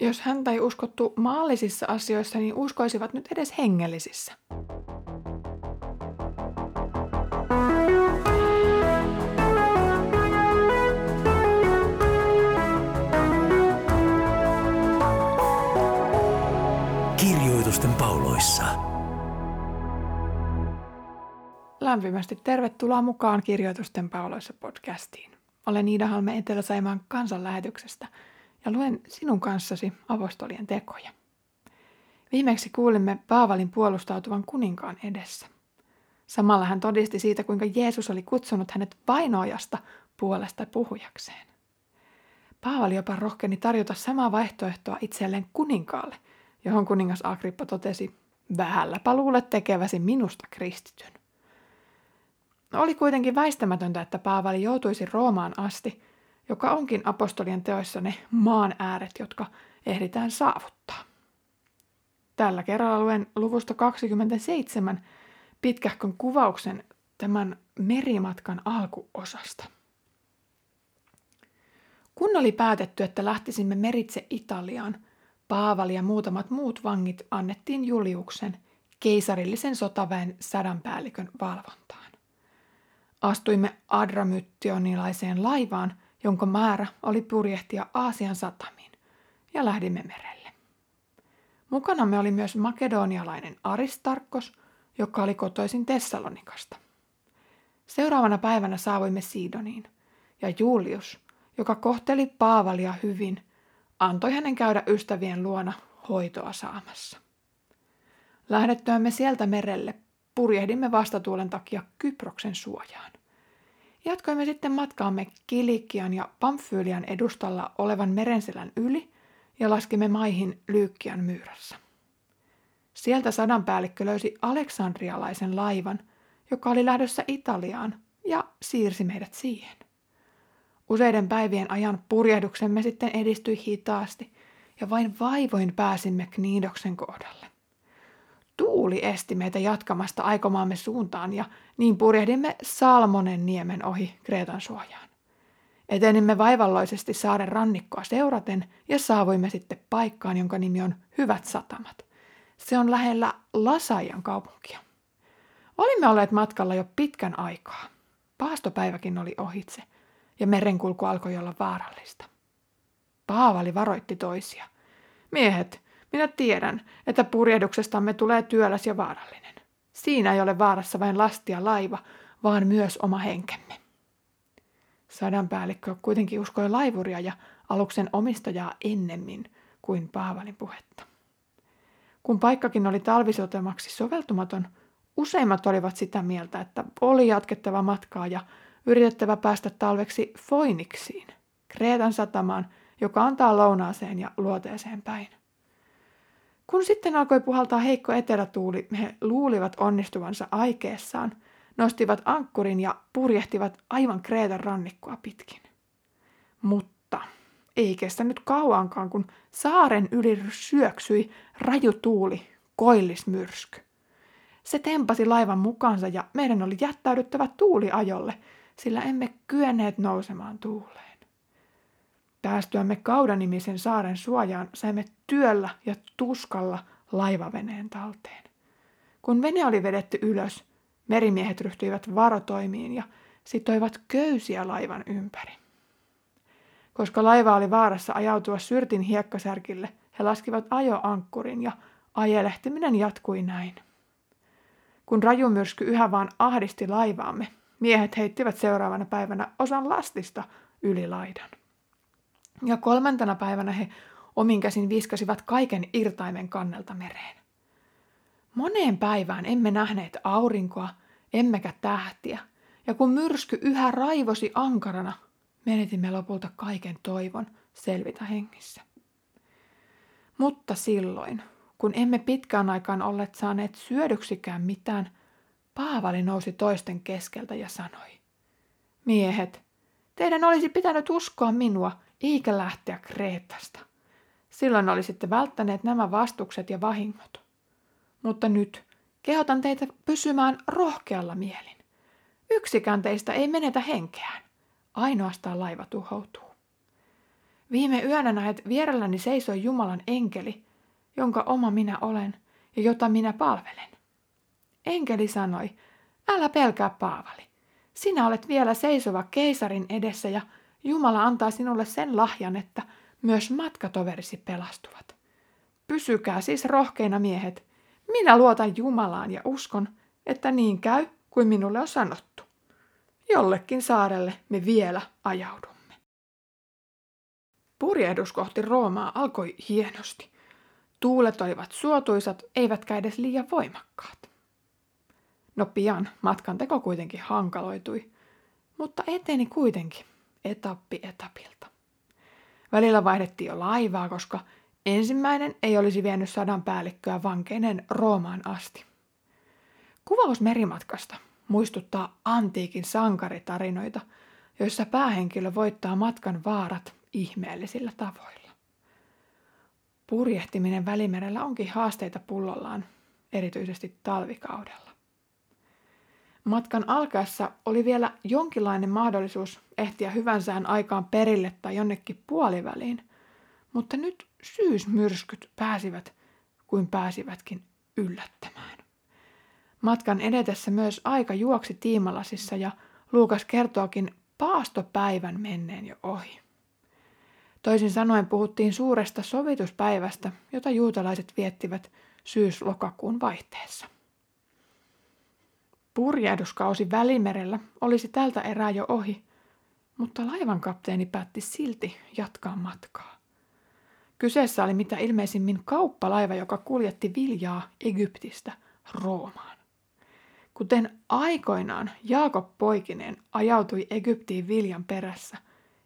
Jos häntä ei uskottu maallisissa asioissa, niin uskoisivat nyt edes hengellisissä. Kirjoitusten pauloissa. Lämpimästi tervetuloa mukaan Kirjoitusten pauloissa podcastiin. Olen Iida Halme Etelä-Saimaan kansanlähetyksestä – ja luen sinun kanssasi apostolien tekoja. Viimeksi kuulimme Paavalin puolustautuvan kuninkaan edessä. Samalla hän todisti siitä, kuinka Jeesus oli kutsunut hänet vainoajasta puolesta puhujakseen. Paavali jopa rohkeni tarjota samaa vaihtoehtoa itselleen kuninkaalle, johon kuningas Agrippa totesi, vähälläpä luulet tekeväsi minusta kristityn. Oli kuitenkin väistämätöntä, että Paavali joutuisi Roomaan asti – joka onkin apostolien teoissa ne maan ääret, jotka ehditään saavuttaa. Tällä kerralla luen luvusta 27 pitkähkön kuvauksen tämän merimatkan alkuosasta. Kun oli päätetty, että lähtisimme meritse Italiaan, Paavali ja muutamat muut vangit annettiin Juliuksen, keisarillisen sotaväen sadanpäällikön valvontaan. Astuimme Adramyttionilaiseen laivaan – jonka määrä oli purjehtia Aasian satamiin, ja lähdimme merelle. Mukanamme oli myös makedonialainen Aristarkos, joka oli kotoisin Tessalonikasta. Seuraavana päivänä saavuimme Sidoniin, ja Julius, joka kohteli Paavalia hyvin, antoi hänen käydä ystävien luona hoitoa saamassa. Lähdettyämme sieltä merelle purjehdimme vastatuulen takia Kyproksen suojaan. Jatkoimme sitten matkaamme Kilikian ja Pamfylian edustalla olevan merenselän yli ja laskimme maihin Lyykkian myyrässä. Sieltä sadanpäällikkö löysi aleksandrialaisen laivan, joka oli lähdössä Italiaan ja siirsi meidät siihen. Useiden päivien ajan purjehduksemme sitten edistyi hitaasti ja vain vaivoin pääsimme Kniidoksen kohdalle. Tuuli esti meitä jatkamasta aikomaamme suuntaan ja niin purjehdimme Salmonen niemen ohi Kreetan suojaan. Etenimme vaivalloisesti saaren rannikkoa seuraten ja saavuimme sitten paikkaan, jonka nimi on Hyvät satamat. Se on lähellä Lasajan kaupunkia. Olimme olleet matkalla jo pitkän aikaa. Paastopäiväkin oli ohitse ja merenkulku alkoi olla vaarallista. Paavali varoitti toisia. Miehet, minä tiedän, että purjehduksestamme tulee työläs ja vaarallinen. Siinä ei ole vaarassa vain lastia laiva, vaan myös oma henkemme. Sadanpäällikkö kuitenkin uskoi laivuria ja aluksen omistajaa ennemmin kuin Paavalin puhetta. Kun paikkakin oli talvisotemaksi soveltumaton, useimmat olivat sitä mieltä, että oli jatkettava matkaa ja yritettävä päästä talveksi Foiniksiin, Kreetan satamaan, joka antaa lounaaseen ja luoteeseen päin. Kun sitten alkoi puhaltaa heikko etelätuuli, he luulivat onnistuvansa aikeessaan, nostivat ankkurin ja purjehtivat aivan Kreetan rannikkoa pitkin. Mutta ei kestänyt kauankaan, kun saaren yli syöksyi raju tuuli, koillismyrsky. Se tempasi laivan mukansa ja meidän oli jättäydyttävä tuuliajolle, sillä emme kyenneet nousemaan tuuleen. Päästyämme Kaudanimisen saaren suojaan saimme työllä ja tuskalla laivaveneen talteen. Kun vene oli vedetty ylös, merimiehet ryhtyivät varotoimiin ja sitoivat köysiä laivan ympäri. Koska laiva oli vaarassa ajautua syrtin hiekkasärkille, he laskivat ajoankkurin ja ajelehtiminen jatkui näin. Kun rajumyrsky yhä vaan ahdisti laivaamme, miehet heittivät seuraavana päivänä osan lastista yli laidan. Ja kolmantena päivänä he omin käsin viskasivat kaiken irtaimen kannelta mereen. Moneen päivään emme nähneet aurinkoa, emmekä tähtiä, ja kun myrsky yhä raivosi ankarana, menetimme lopulta kaiken toivon selvitä hengissä. Mutta silloin, kun emme pitkään aikaan olleet saaneet syödyksikään mitään, Paavali nousi toisten keskeltä ja sanoi, Miehet, teidän olisi pitänyt uskoa minua, eikä lähteä Kreetasta. Silloin olisitte välttäneet nämä vastukset ja vahingot. Mutta nyt kehotan teitä pysymään rohkealla mielin. Yksikään teistä ei menetä henkeään. Ainoastaan laiva tuhoutuu. Viime yönä näet vierelläni seisoi Jumalan enkeli, jonka oma minä olen ja jota minä palvelen. Enkeli sanoi, älä pelkää Paavali. Sinä olet vielä seisova keisarin edessä ja Jumala antaa sinulle sen lahjan, että myös matkatoverisi pelastuvat. Pysykää siis rohkeina miehet. Minä luotan Jumalaan ja uskon, että niin käy kuin minulle on sanottu. Jollekin saarelle me vielä ajaudumme. Purjehdus kohti Roomaa alkoi hienosti. Tuulet olivat suotuisat, eivätkä edes liian voimakkaat. No pian matkan teko kuitenkin hankaloitui, mutta eteni kuitenkin etappi etapilta. Välillä vaihdettiin jo laivaa, koska ensimmäinen ei olisi vienyt sadan päällikköä vankeinen Roomaan asti. Kuvaus merimatkasta muistuttaa antiikin sankaritarinoita, joissa päähenkilö voittaa matkan vaarat ihmeellisillä tavoilla. Purjehtiminen välimerellä onkin haasteita pullollaan, erityisesti talvikaudella. Matkan alkaessa oli vielä jonkinlainen mahdollisuus ehtiä hyvän sään aikaan perille tai jonnekin puoliväliin, mutta nyt syysmyrskyt pääsivät kuin pääsivätkin yllättämään. Matkan edetessä myös aika juoksi tiimalasissa ja Luukas kertookin paastopäivän menneen jo ohi. Toisin sanoen puhuttiin suuresta sovituspäivästä, jota juutalaiset viettivät syys-lokakuun vaihteessa. Purjehduskausi Välimerellä olisi tältä erää jo ohi, mutta laivan kapteeni päätti silti jatkaa matkaa. Kyseessä oli mitä ilmeisimmin kauppalaiva, joka kuljetti viljaa Egyptistä Roomaan. Kuten aikoinaan Jaakob poikineen ajautui Egyptiin viljan perässä,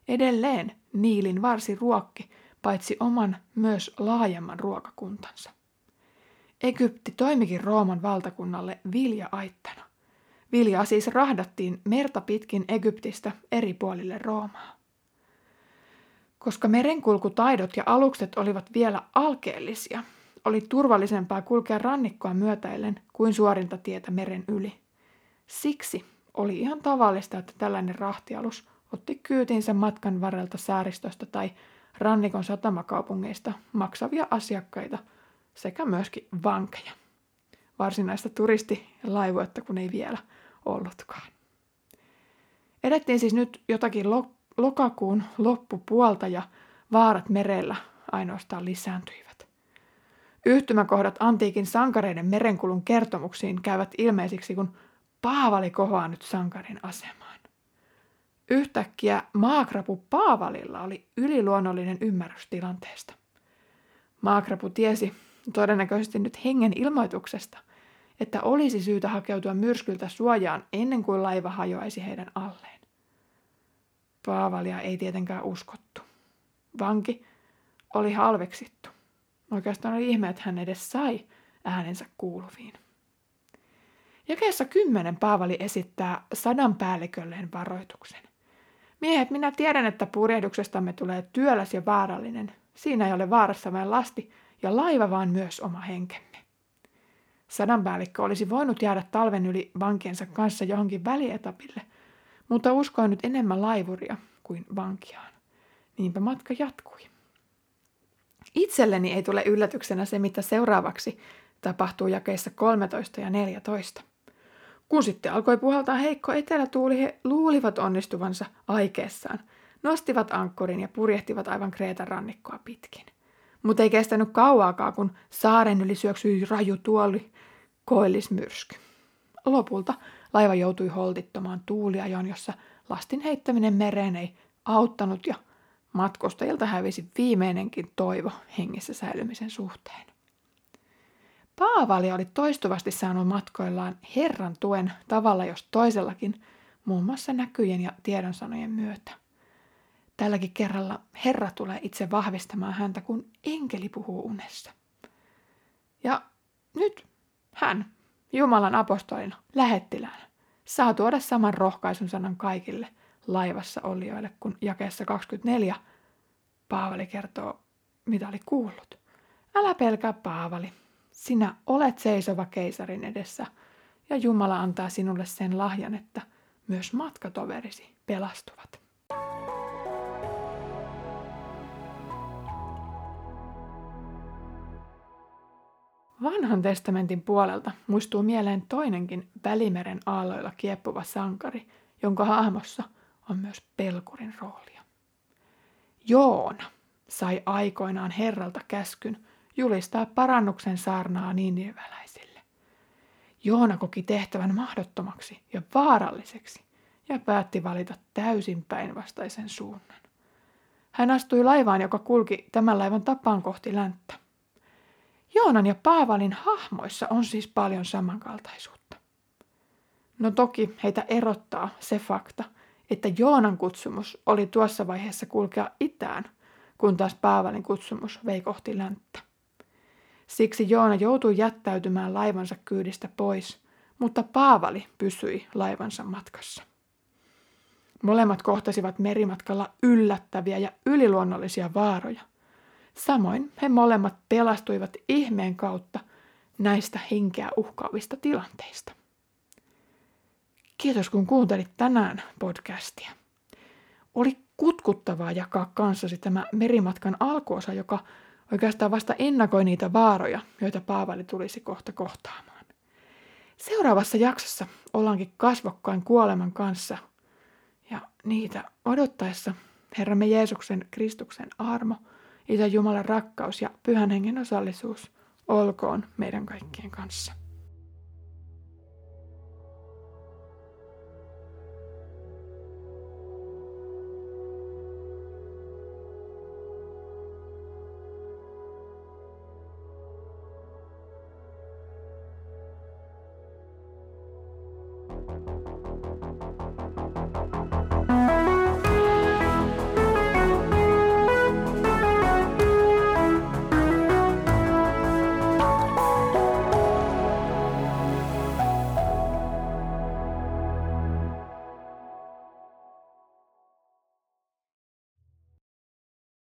edelleen Niilin varsi ruokki paitsi oman myös laajemman ruokakuntansa. Egypti toimikin Rooman valtakunnalle vilja-aittana. Viljaa siis rahdattiin merta pitkin Egyptistä eri puolille Roomaa. Koska merenkulkutaidot ja alukset olivat vielä alkeellisia, oli turvallisempaa kulkea rannikkoa myötäillen kuin suorinta tietä meren yli. Siksi oli ihan tavallista, että tällainen rahtialus otti kyytinsä matkan varrelta sääristöstä tai rannikon satamakaupungeista maksavia asiakkaita sekä myöskin vankeja. Varsinaista turistilaivuetta kun ei vielä ollutkaan. Edettiin siis nyt jotakin lokakuun loppupuolta ja vaarat merellä ainoastaan lisääntyivät. Yhtymäkohdat antiikin sankareiden merenkulun kertomuksiin käyvät ilmeisiksi, kun Paavali kohoaa nyt sankarin asemaan. Yhtäkkiä maakrapu Paavalilla oli yliluonnollinen ymmärrys tilanteesta. Maakrapu tiesi todennäköisesti nyt hengen ilmoituksesta, että olisi syytä hakeutua myrskyltä suojaan ennen kuin laiva hajoaisi heidän alleen. Paavalia ei tietenkään uskottu. Vanki oli halveksittu. Oikeastaan oli ihme, että hän edes sai äänensä kuuluviin. Jakeessa kymmenen Paavali esittää sadan päällikölleen varoituksen. Miehet, minä tiedän, että purjehduksestamme tulee työläs ja vaarallinen. Siinä ei ole vaarassa vain lasti ja laiva, vaan myös oma henkemme. Sadanpäällikkö olisi voinut jäädä talven yli vankiensa kanssa johonkin välietapille, mutta uskoi nyt enemmän laivuria kuin vankiaan. Niinpä matka jatkui. Itselleni ei tule yllätyksenä se, mitä seuraavaksi tapahtuu jakeissa 13 ja 14. Kun sitten alkoi puhaltaa heikko etelätuuli, he luulivat onnistuvansa aikeessaan, nostivat ankkurin ja purjehtivat aivan Kreetan rannikkoa pitkin. Mutta ei kestänyt kauaakaan, kun saaren yli syöksyi raju tuoli koillismyrsky. Lopulta laiva joutui holtittomaan tuuliajon, jossa lastin heittäminen mereen ei auttanut ja matkustajilta hävisi viimeinenkin toivo hengissä säilymisen suhteen. Paavali oli toistuvasti saanut matkoillaan Herran tuen tavalla jos toisellakin, muun muassa näkyjen ja tiedonsanojen myötä. Tälläkin kerralla Herra tulee itse vahvistamaan häntä, kun enkeli puhuu unessa. Ja nyt hän, Jumalan apostolina, lähettilään, saa tuoda saman rohkaisun sanan kaikille laivassa olijoille, kun jakeessa 24 Paavali kertoo, mitä oli kuullut. Älä pelkää Paavali, sinä olet seisova keisarin edessä, ja Jumala antaa sinulle sen lahjan, että myös matkatoverisi pelastuvat. Vanhan testamentin puolelta muistuu mieleen toinenkin Välimeren aalloilla kieppuva sankari, jonka hahmossa on myös pelkurin roolia. Joona sai aikoinaan Herralta käskyn julistaa parannuksen saarnaa niiniväläisille. Joona koki tehtävän mahdottomaksi ja vaaralliseksi ja päätti valita täysin päinvastaisen suunnan. Hän astui laivaan, joka kulki tämän laivan tapaan kohti länttä. Joonan ja Paavalin hahmoissa on siis paljon samankaltaisuutta. No toki heitä erottaa se fakta, että Joonan kutsumus oli tuossa vaiheessa kulkea itään, kun taas Paavalin kutsumus vei kohti länttä. Siksi Joona joutui jättäytymään laivansa kyydistä pois, mutta Paavali pysyi laivansa matkassa. Molemmat kohtasivat merimatkalla yllättäviä ja yliluonnollisia vaaroja. Samoin he molemmat pelastuivat ihmeen kautta näistä henkeä uhkaavista tilanteista. Kiitos kun kuuntelit tänään podcastia. Oli kutkuttavaa jakaa kanssasi tämä merimatkan alkuosa, joka oikeastaan vasta ennakoi niitä vaaroja, joita Paavali tulisi kohta kohtaamaan. Seuraavassa jaksossa ollaankin kasvokkain kuoleman kanssa ja niitä odottaessa Herramme Jeesuksen Kristuksen armo, Isä Jumalan rakkaus ja Pyhän Hengen osallisuus olkoon meidän kaikkien kanssa.